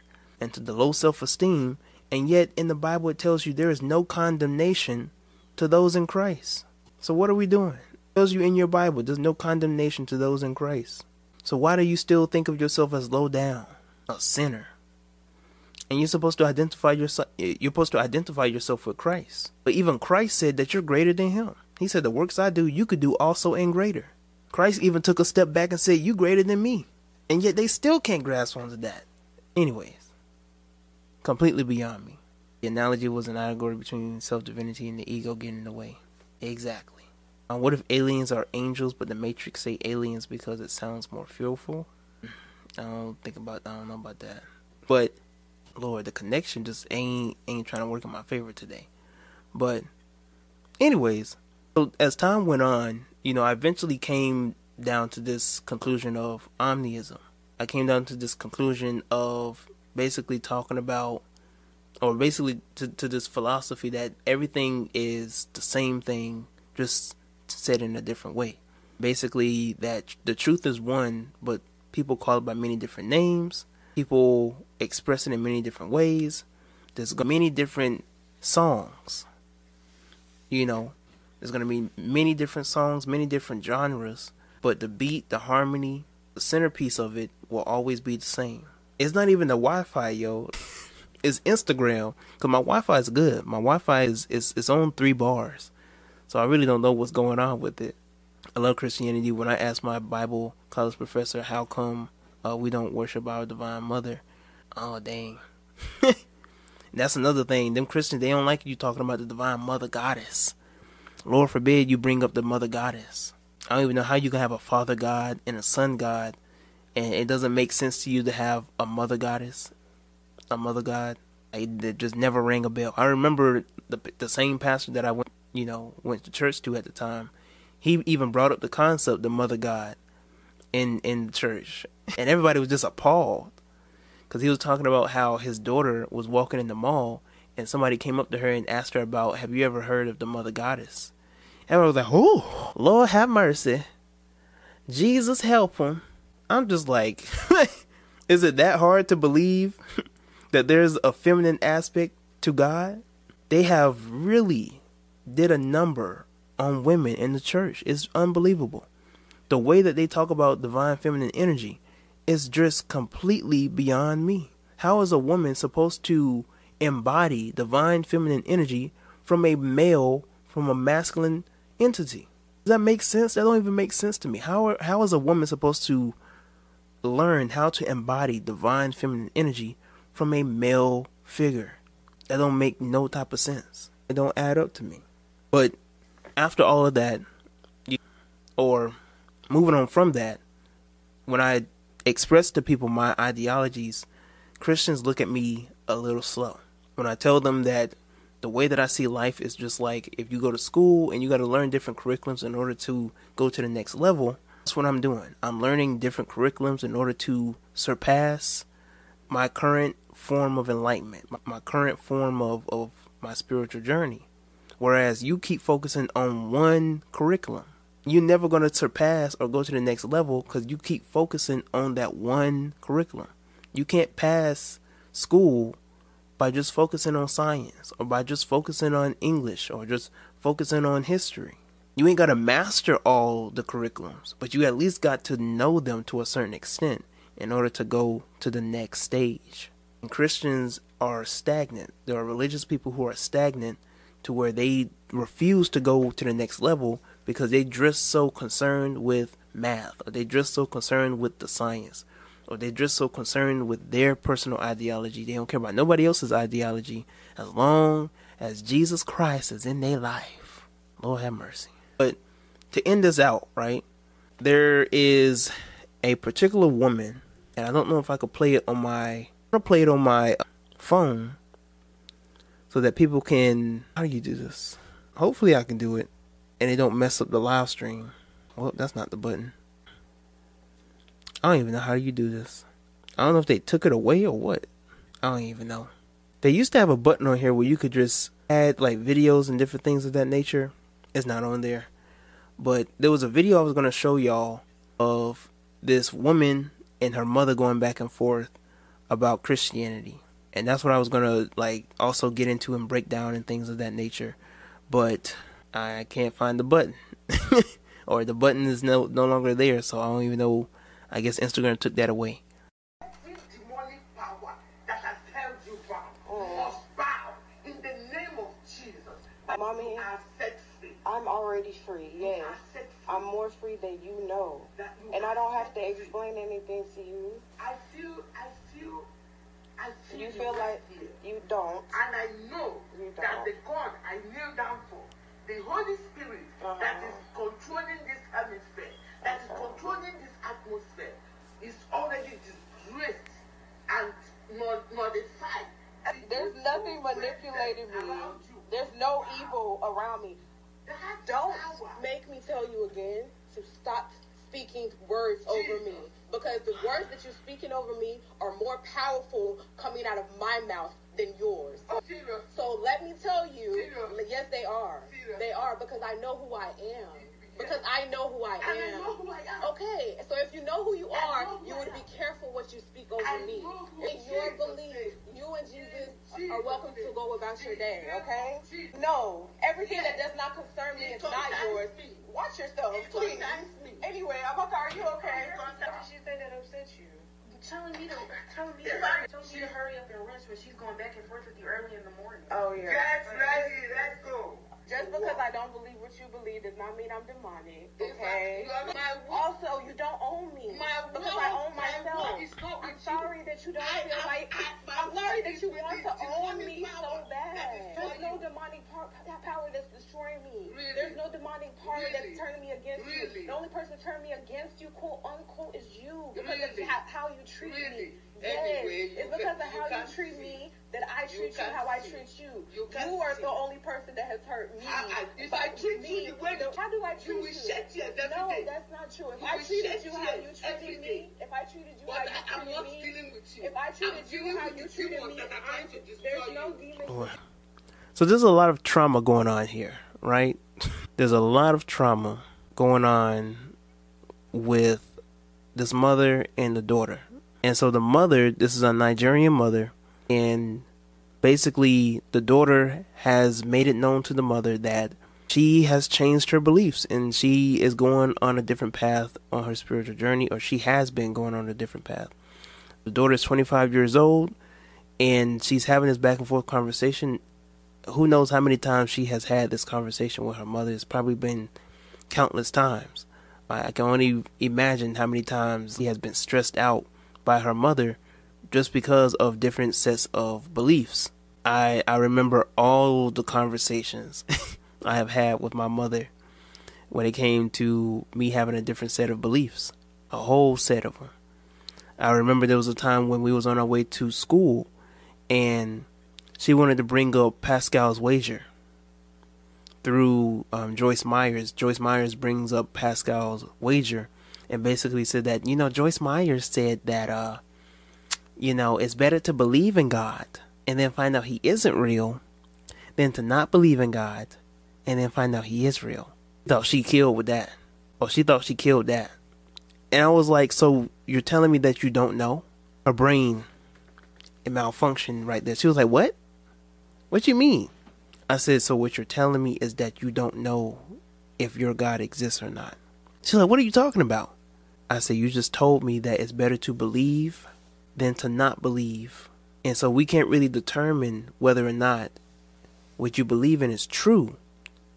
and to the low self esteem, and yet in the Bible it tells you there is no condemnation to those in Christ. So what are we doing? It tells you in your Bible there's no condemnation to those in Christ. So why do you still think of yourself as low down? a sinner. And you're supposed to identify yourself you're supposed to identify yourself with Christ. But even Christ said that you're greater than him. He said the works I do you could do also and greater. Christ even took a step back and said you greater than me. And yet they still can't grasp onto that. Anyways, completely beyond me. The analogy was an allegory between self divinity and the ego getting in the way. Exactly. Uh, what if aliens are angels, but the Matrix say aliens because it sounds more fearful? I don't think about I don't know about that. But Lord, the connection just ain't ain't trying to work in my favor today. But anyways, so as time went on, you know, I eventually came down to this conclusion of omniism. I came down to this conclusion of basically talking about or basically to, to this philosophy that everything is the same thing just said in a different way. Basically that the truth is one, but People call it by many different names. People express it in many different ways. There's many different songs. You know, there's going to be many different songs, many different genres, but the beat, the harmony, the centerpiece of it will always be the same. It's not even the Wi-Fi, yo. It's Instagram. Cause my Wi-Fi is good. My Wi-Fi is is it's on three bars, so I really don't know what's going on with it. I love Christianity. When I asked my Bible college professor how come uh, we don't worship our Divine Mother, Oh dang. That's another thing. Them Christians they don't like you talking about the divine mother goddess. Lord forbid you bring up the mother goddess. I don't even know how you can have a father god and a son god, and it doesn't make sense to you to have a mother goddess, a mother god. I, just never rang a bell. I remember the the same pastor that I went, you know, went to church to at the time. He even brought up the concept of the mother god in in church, and everybody was just appalled because he was talking about how his daughter was walking in the mall and somebody came up to her and asked her about, "Have you ever heard of the Mother Goddess?" Everyone was like, "Oh, Lord have mercy, Jesus help him." I'm just like, is it that hard to believe that there's a feminine aspect to God? They have really did a number on women in the church. It's unbelievable. The way that they talk about divine feminine energy is just completely beyond me. How is a woman supposed to embody divine feminine energy from a male, from a masculine entity? Does that make sense? That don't even make sense to me. How how is a woman supposed to learn how to embody divine feminine energy from a male figure? That don't make no type of sense. It don't add up to me. But after all of that, or moving on from that, when I express to people my ideologies, Christians look at me a little slow. When I tell them that the way that I see life is just like if you go to school and you got to learn different curriculums in order to go to the next level, that's what I'm doing. I'm learning different curriculums in order to surpass my current form of enlightenment, my current form of, of my spiritual journey. Whereas you keep focusing on one curriculum you're never going to surpass or go to the next level because you keep focusing on that one curriculum. You can't pass school by just focusing on science or by just focusing on English or just focusing on history. You ain't got to master all the curriculums, but you at least got to know them to a certain extent in order to go to the next stage. And Christians are stagnant. There are religious people who are stagnant to where they refuse to go to the next level because they're just so concerned with math or they're just so concerned with the science or they're just so concerned with their personal ideology. They don't care about nobody else's ideology as long as Jesus Christ is in their life. Lord have mercy. But to end this out, right, there is a particular woman, and I don't know if I could play it on my, I'll play it on my uh, phone so that people can, how do you do this? Hopefully I can do it and it don't mess up the live stream. Well, that's not the button. I don't even know how you do this. I don't know if they took it away or what. I don't even know. They used to have a button on here where you could just add like videos and different things of that nature. It's not on there. But there was a video I was going to show y'all of this woman and her mother going back and forth about Christianity. And that's what I was going to like also get into and break down and things of that nature. But I can't find the button. or the button is no no longer there, so I don't even know. I guess Instagram took that away. demonic power that has held you bound must bow in the name of Jesus. Mommy, You set free. I'm already free, yes. are set free. I'm more free than you know. That you And I don't have set to free. explain anything to you. I feel, I feel, I feel. You feel like here. you don't. And I know that the God I kneel down for, the Holy Spirit Uh-huh. that is controlling this hemisphere, that is controlling this atmosphere, is already disgraced and not nullified. There's nothing manipulating me. There's no evil around me. Don't make me tell you again to stop speaking words over me. Because the words that you're speaking over me are more powerful coming out of my mouth than yours. Oh. So let me tell you, yes, they are. They are because I know who I am. Because I know who I And I am. know who I am. Okay, so if you know who you I are, who you I would am. be careful what you speak over I me. know who In your Jesus belief, is. you and Jesus Jesus are welcome to go about your day, okay? is. No, everything that does not concern me It is not yours. me. Watch yourself, It please. me. Anyway, I'm okay. Are you okay? What did she say that upset you? telling me to telling me Yeah. to, telling me to hurry up and run, but she's going back and forth with you early in the morning. Oh yeah. Get ready, let's go. Just because I don't believe what you believe does not mean I'm demonic. Okay. are my. Also, you don't own me My because I own myself. is I'm sorry you. that you don't I feel am- like. I- my I'm sorry that you want to own me power so bad. There's no demonic par- that power that's destroying me. Really? There's no demonic power Really? that's turning me against Really? you. The only person that's turning me against you, quote unquote, is you because of how, how you treat me. Yes, Anyway, you it's because can- of how you can't treat see. me that I treat you, can't how I treat you. You You are see. the only person that has hurt me. I- I- if I treat you the way the- how do I you treat will shed tears every no, day. that's not true. If You I will treated you how you treated me, if I treated you But how you I, I'm not me, dealing with you. if I I'm treated you how you treated me, that are trying to I'm- destroy there's no you. demons. So there's a lot of trauma going on here, right? There's a lot of trauma going on with this mother and the daughter. And so the mother, this is a Nigerian mother, and basically the daughter has made it known to the mother that she has changed her beliefs and she is going on a different path on her spiritual journey, or she has been going on a different path. The daughter is 25 years old, and she's having this back and forth conversation who knows how many times she has had this conversation with her mother. It's probably been countless times. I can only imagine how many times she has been stressed out by her mother just because of different sets of beliefs. I I remember all the conversations I have had with my mother when it came to me having a different set of beliefs, a whole set of them. I remember there was a time when we was on our way to school and she wanted to bring up Pascal's wager through um, Joyce Myers. Joyce Myers brings up Pascal's wager and basically said that, you know, Joyce Myers said that, uh, you know, it's better to believe in God and then find out he isn't real than to not believe in God and then find out he is real. Thought she killed with that. Oh, she thought she killed that. And I was like, so you're telling me that you don't know? Her brain it malfunctioned right there. She was like, What? What you mean? I said, So what you're telling me is that you don't know if your God exists or not. She's like, What are you talking about? I said, You just told me that it's better to believe than to not believe. And so we can't really determine whether or not what you believe in is true.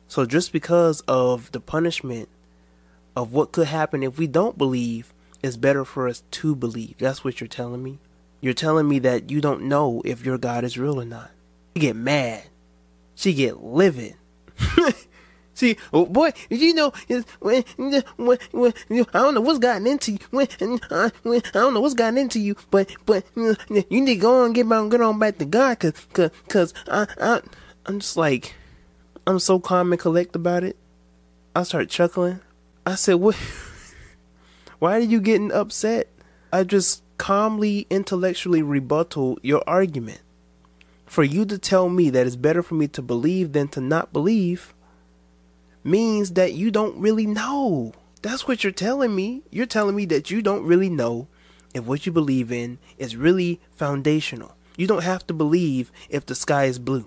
So just because of the punishment of what could happen if we don't believe, it's better for us to believe. That's what you're telling me. You're telling me that you don't know if your God is real or not. She get mad. She get livid. See, oh boy, you know, when, when, when, I don't know what's gotten into you. When, uh, when, I don't know what's gotten into you, but, but you need to go on, get on, get on back to God, cause, cause, cause I, I, I'm just like, I'm so calm and collect about it. I start chuckling. I said, what? Why are you getting upset? I just calmly, intellectually rebuttal your argument. For you to tell me that it's better for me to believe than to not believe means that you don't really know. That's what you're telling me. You're telling me that you don't really know if what you believe in is really foundational. You don't have to believe if the sky is blue.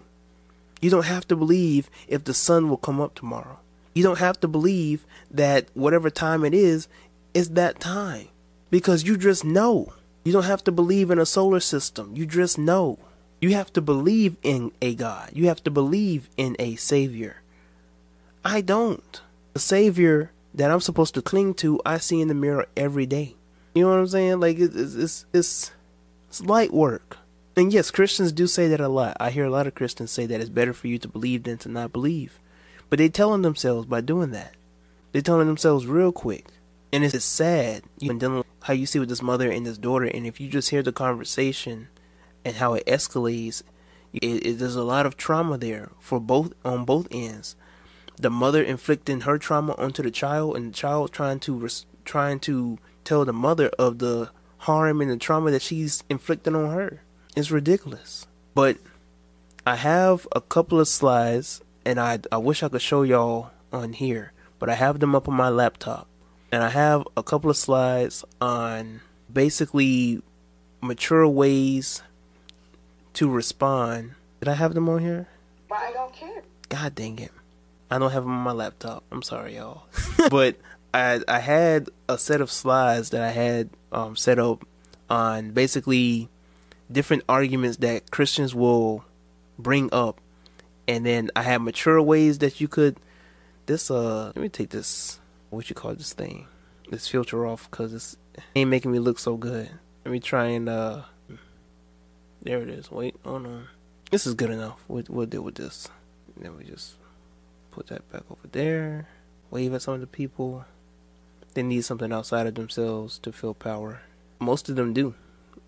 You don't have to believe if the sun will come up tomorrow. You don't have to believe that whatever time it is, is that time. Because you just know. You don't have to believe in a solar system. You just know. You have to believe in a God. You have to believe in a Savior. I don't. The Savior that I'm supposed to cling to, I see in the mirror every day. You know what I'm saying? Like it's it's it's, it's light work. And yes, Christians do say that a lot. I hear a lot of Christians say that it's better for you to believe than to not believe. But they telling themselves by doing that. They're telling themselves real quick. And it's sad. You know, how you see with this mother and this daughter, and if you just hear the conversation and how it escalates, it, it, there's a lot of trauma there for both on both ends. The mother inflicting her trauma onto the child, and the child trying to res- trying to tell the mother of the harm and the trauma that she's inflicting on her. It's ridiculous. But I have a couple of slides, and I I wish I could show y'all on here, but I have them up on my laptop, and I have a couple of slides on basically mature ways to respond. Did I have them on here? But I don't care. God dang it. I don't have them on my laptop. I'm sorry, y'all. but I I had a set of slides that I had um, set up on basically different arguments that Christians will bring up and then I had mature ways that you could. This uh, let me take this. What you call this thing? This filter off because it's ain't making me look so good. Let me try and uh. There it is. Wait, oh no, this is good enough. We'll, we'll deal with this. then we just put that back over there. Wave at some of the people. They need something outside of themselves to feel power. Most of them do,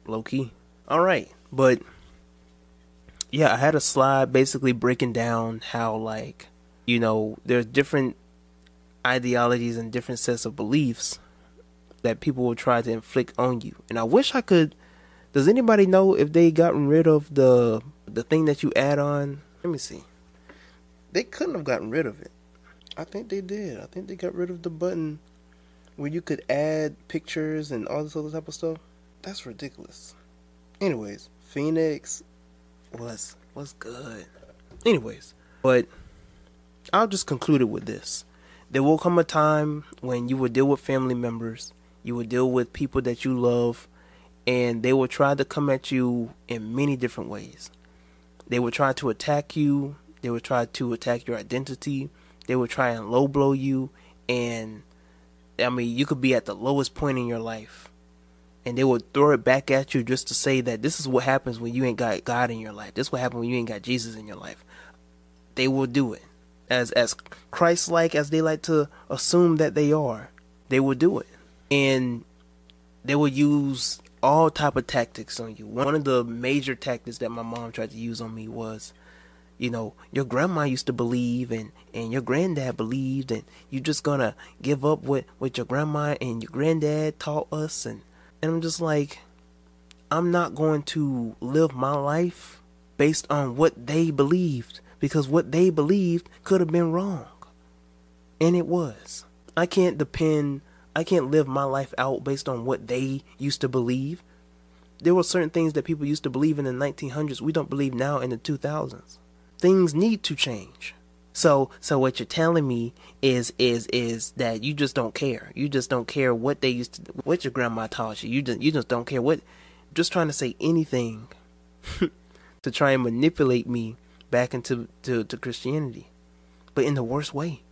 low key. All right, but yeah, I had a slide basically breaking down how like you know there's different ideologies and different sets of beliefs that people will try to inflict on you. And I wish I could. Does anybody know if they gotten rid of the the thing that you add on? Let me see. They couldn't have gotten rid of it. I think they did. I think they got rid of the button where you could add pictures and all this other type of stuff. That's ridiculous. Anyways, Phoenix was was good. Anyways, but I'll just conclude it with this. There will come a time when you will deal with family members, you will deal with people that you love, and they will try to come at you in many different ways. They will try to attack you, they would try to attack your identity, they would try and low blow you, and I mean, you could be at the lowest point in your life, and they would throw it back at you just to say that this is what happens when you ain't got God in your life. This is what happens when you ain't got Jesus in your life. They will do it as as Christ-like as they like to assume that they are. They will do it, and they will use all type of tactics on you. One of the major tactics that my mom tried to use on me was you know your grandma used to believe and and your granddad believed and you're just gonna give up what what your grandma and your granddad taught us and and i'm just like i'm not going to live my life based on what they believed because what they believed could have been wrong. And it was. I can't depend i can't live my life out based on what they used to believe. There were certain things that people used to believe in the 1900s we don't believe now in the 2000s things need to change. So so what you're telling me is is is that you just don't care. You just don't care what they used to what your grandma taught you. You just you just don't care what just trying to say anything to try and manipulate me back into to, to Christianity. But in the worst way.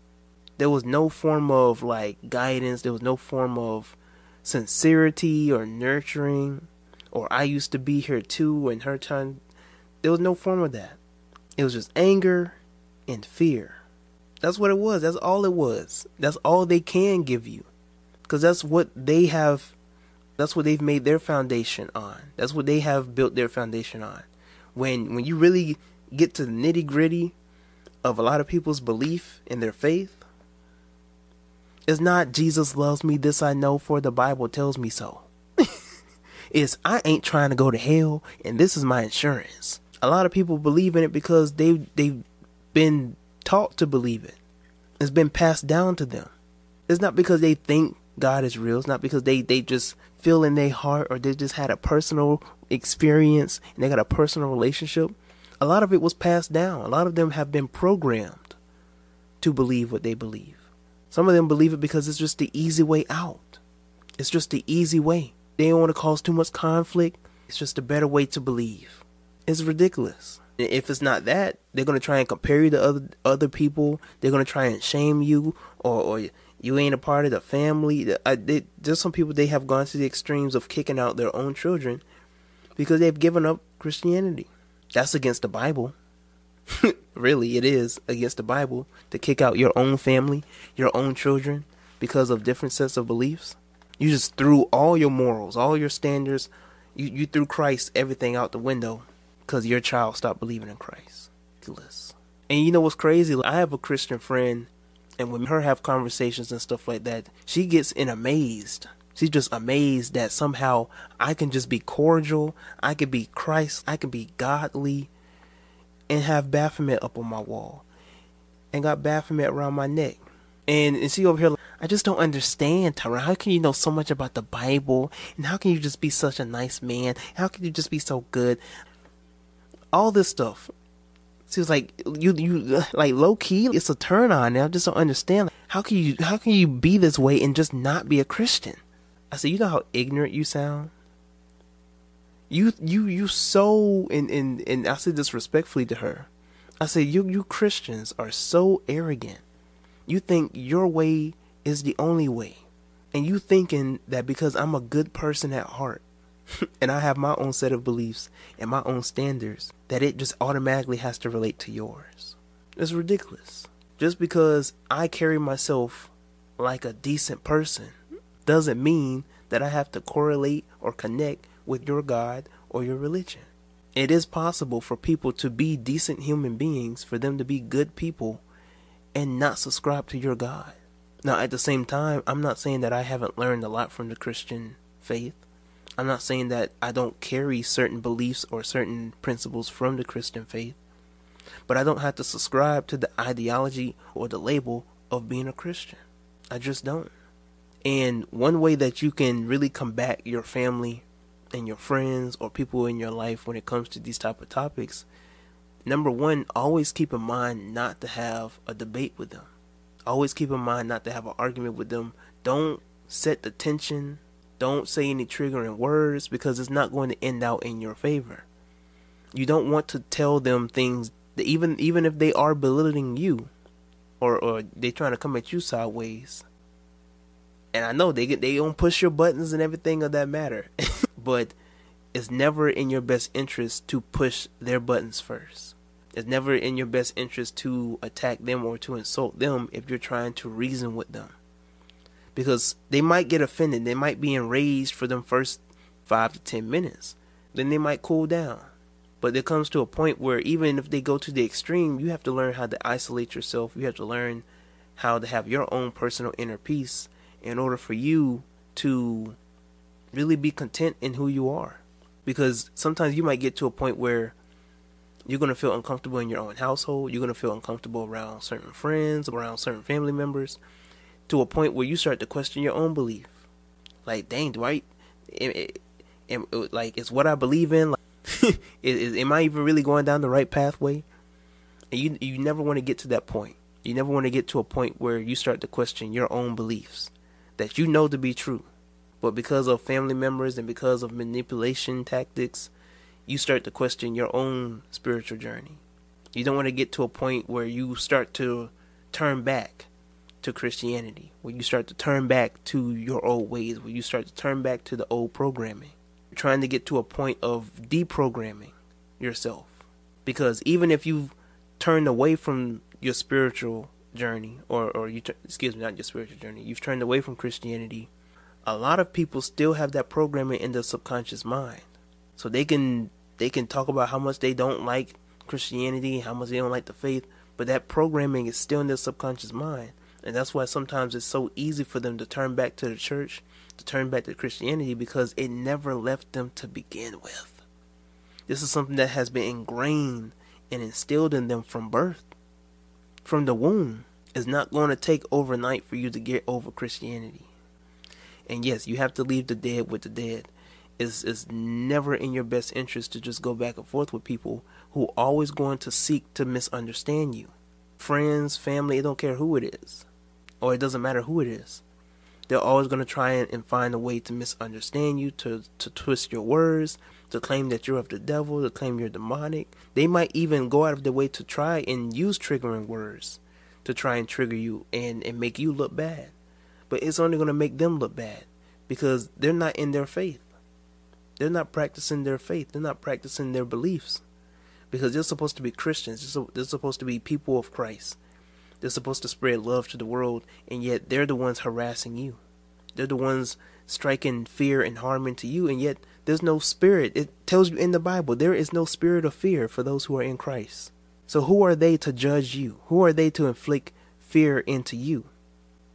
There was no form of like guidance, there was no form of sincerity or nurturing or I used to be here too in her time. There was no form of that. It was just anger and fear. That's what it was. That's all it was. That's all they can give you. Because that's what they have, that's what they've made their foundation on. That's what they have built their foundation on. When, when you really get to the nitty gritty of a lot of people's belief in their faith, it's not Jesus loves me, this I know, for the Bible tells me so. it's I ain't trying to go to hell, and this is my insurance a lot of people believe in it because they they've been taught to believe it. It's been passed down to them. It's not because they think God is real. It's not because they they just feel in their heart or they just had a personal experience and they got a personal relationship. A lot of it was passed down. A lot of them have been programmed to believe what they believe. Some of them believe it because it's just the easy way out. It's just the easy way. They don't want to cause too much conflict. It's just a better way to believe. It's ridiculous. If it's not that, they're gonna try and compare you to other other people. They're gonna try and shame you, or, or you ain't a part of the family. I, they, there's some people they have gone to the extremes of kicking out their own children because they've given up Christianity. That's against the Bible. really, it is against the Bible to kick out your own family, your own children, because of different sets of beliefs. You just threw all your morals, all your standards. You you threw Christ everything out the window because your child stopped believing in Christ. And you know what's crazy? I have a Christian friend, and when her have conversations and stuff like that, she gets in amazed. She's just amazed that somehow I can just be cordial, I can be Christ, I can be godly, and have Baphomet up on my wall, and got Baphomet around my neck. And, and she over here, I just don't understand, Tyra. How can you know so much about the Bible? And how can you just be such a nice man? How can you just be so good? All this stuff. She was like, you, you, like low key, it's a turn on. Now I just don't understand. How can you, how can you be this way and just not be a Christian? I said, you know how ignorant you sound. You, you, you so, and and and I said this respectfully to her. I said, you you Christians are so arrogant. You think your way is the only way. And you thinking that because I'm a good person at heart and I have my own set of beliefs and my own standards that it just automatically has to relate to yours. It's ridiculous. Just because I carry myself like a decent person doesn't mean that I have to correlate or connect with your God or your religion. It is possible for people to be decent human beings, for them to be good people, and not subscribe to your God. Now, at the same time, I'm not saying that I haven't learned a lot from the Christian faith. I'm not saying that I don't carry certain beliefs or certain principles from the Christian faith. But I don't have to subscribe to the ideology or the label of being a Christian. I just don't. And one way that you can really combat your family and your friends or people in your life when it comes to these type of topics number one always keep in mind not to have a debate with them always keep in mind not to have an argument with them don't set the tension don't say any triggering words because it's not going to end out in your favor you don't want to tell them things even even if they are belittling you or or they trying to come at you sideways and I know they get they don't push your buttons and everything of that matter. but it's never in your best interest to push their buttons first. It's never in your best interest to attack them or to insult them if you're trying to reason with them. Because they might get offended, they might be enraged for them first five to ten minutes. Then they might cool down. But there comes to a point where even if they go to the extreme, you have to learn how to isolate yourself. You have to learn how to have your own personal inner peace in order for you to really be content in who you are. Because sometimes you might get to a point where you're going to feel uncomfortable in your own household, you're going to feel uncomfortable around certain friends, around certain family members, to a point where you start to question your own belief. Like, dang, do I, am, am, like, is what I believe in, like, is, am I even really going down the right pathway? And you, you never want to get to that point. You never want to get to a point where you start to question your own beliefs that you know to be true. But because of family members and because of manipulation tactics, you start to question your own spiritual journey. You don't want to get to a point where you start to turn back to Christianity, where you start to turn back to your old ways, where you start to turn back to the old programming. You're trying to get to a point of deprogramming yourself. Because even if you've turned away from your spiritual journey, or or you excuse me, not your spiritual journey. You've turned away from Christianity. A lot of people still have that programming in their subconscious mind, so they can they can talk about how much they don't like Christianity, how much they don't like the faith, but that programming is still in their subconscious mind, and that's why sometimes it's so easy for them to turn back to the church, to turn back to Christianity because it never left them to begin with. This is something that has been ingrained and instilled in them from birth from the womb It's not going to take overnight for you to get over Christianity. And yes, you have to leave the dead with the dead. It's, it's never in your best interest to just go back and forth with people who are always going to seek to misunderstand you. Friends, family, it don't care who it is. Or it doesn't matter who it is. They're always going to try and, and find a way to misunderstand you, to, to twist your words, to claim that you're of the devil, to claim you're demonic. They might even go out of their way to try and use triggering words to try and trigger you and, and make you look bad. But it's only going to make them look bad because they're not in their faith. They're not practicing their faith. They're not practicing their beliefs because they're supposed to be Christians. They're supposed to be people of Christ. They're supposed to spread love to the world, and yet they're the ones harassing you. They're the ones striking fear and harm into you, and yet there's no spirit. It tells you in the Bible there is no spirit of fear for those who are in Christ. So who are they to judge you? Who are they to inflict fear into you?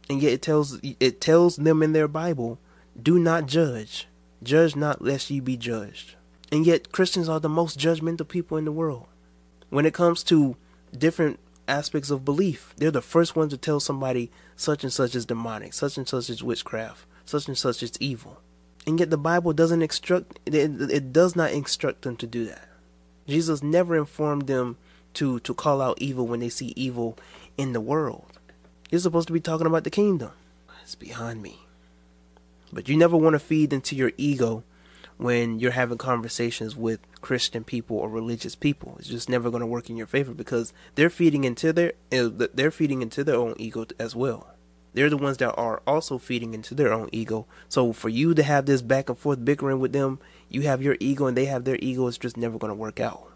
And yet it tells it tells them in their Bible, do not judge. Judge not lest ye be judged. And yet Christians are the most judgmental people in the world. When it comes to different aspects of belief, they're the first ones to tell somebody such and such is demonic, such and such is witchcraft, such and such is evil and yet the Bible doesn't instruct it, it does not instruct them to do that. Jesus never informed them to to call out evil when they see evil in the world. You're supposed to be talking about the kingdom. It's behind me. But you never want to feed into your ego when you're having conversations with Christian people or religious people. It's just never going to work in your favor because they're feeding into their uh, they're feeding into their own ego as well. They're the ones that are also feeding into their own ego. So for you to have this back and forth bickering with them, you have your ego and they have their ego. It's just never going to work out.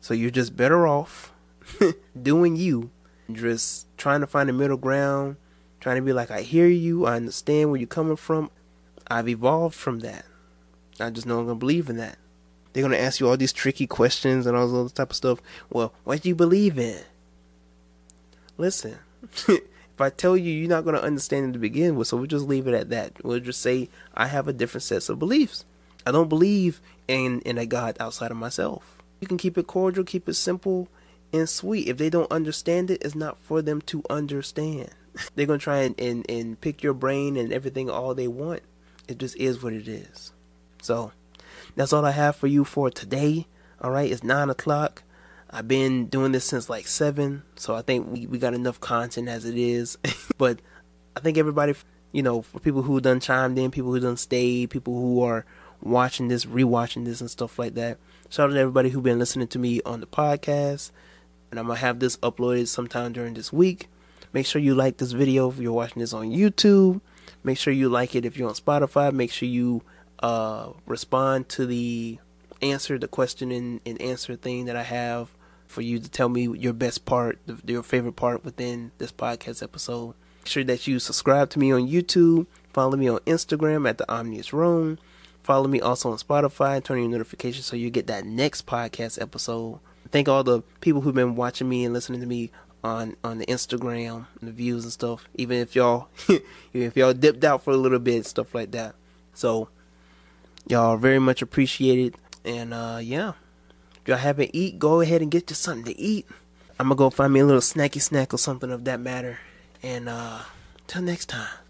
So you're just better off doing you, just trying to find a middle ground, trying to be like, I hear you, I understand where you're coming from. I've evolved from that. I just know I'm gonna believe in that. They're gonna ask you all these tricky questions and all this other type of stuff. Well, what do you believe in? Listen, if I tell you, you're not gonna understand it to begin with, so we'll just leave it at that. We'll just say I have a different set of beliefs. I don't believe in in a God outside of myself. You can keep it cordial, keep it simple and sweet. If they don't understand it, it's not for them to understand. They're gonna try and, and, and pick your brain and everything all they want. It just is what it is. So that's all I have for you for today. Alright, it's nine o'clock. I've been doing this since like seven, so I think we, we got enough content as it is. but I think everybody, you know, for people who done chimed in, people who done stayed, people who are watching this, rewatching this, and stuff like that. Shout out to everybody who been listening to me on the podcast, and I'm gonna have this uploaded sometime during this week. Make sure you like this video if you're watching this on YouTube. Make sure you like it if you're on Spotify. Make sure you uh, respond to the answer, the question and, and answer thing that I have for you to tell me your best part, your favorite part within this podcast episode. Make sure that you subscribe to me on YouTube. Follow me on Instagram at the Omnius Room. Follow me also on Spotify. Turn your notifications so you get that next podcast episode. Thank all the people who've been watching me and listening to me on on the Instagram and the views and stuff. Even if y'all if y'all dipped out for a little bit, stuff like that. So y'all very much appreciated. And uh yeah. If y'all haven't eat, go ahead and get you something to eat. I'm gonna go find me a little snacky snack or something of that matter. And uh till next time.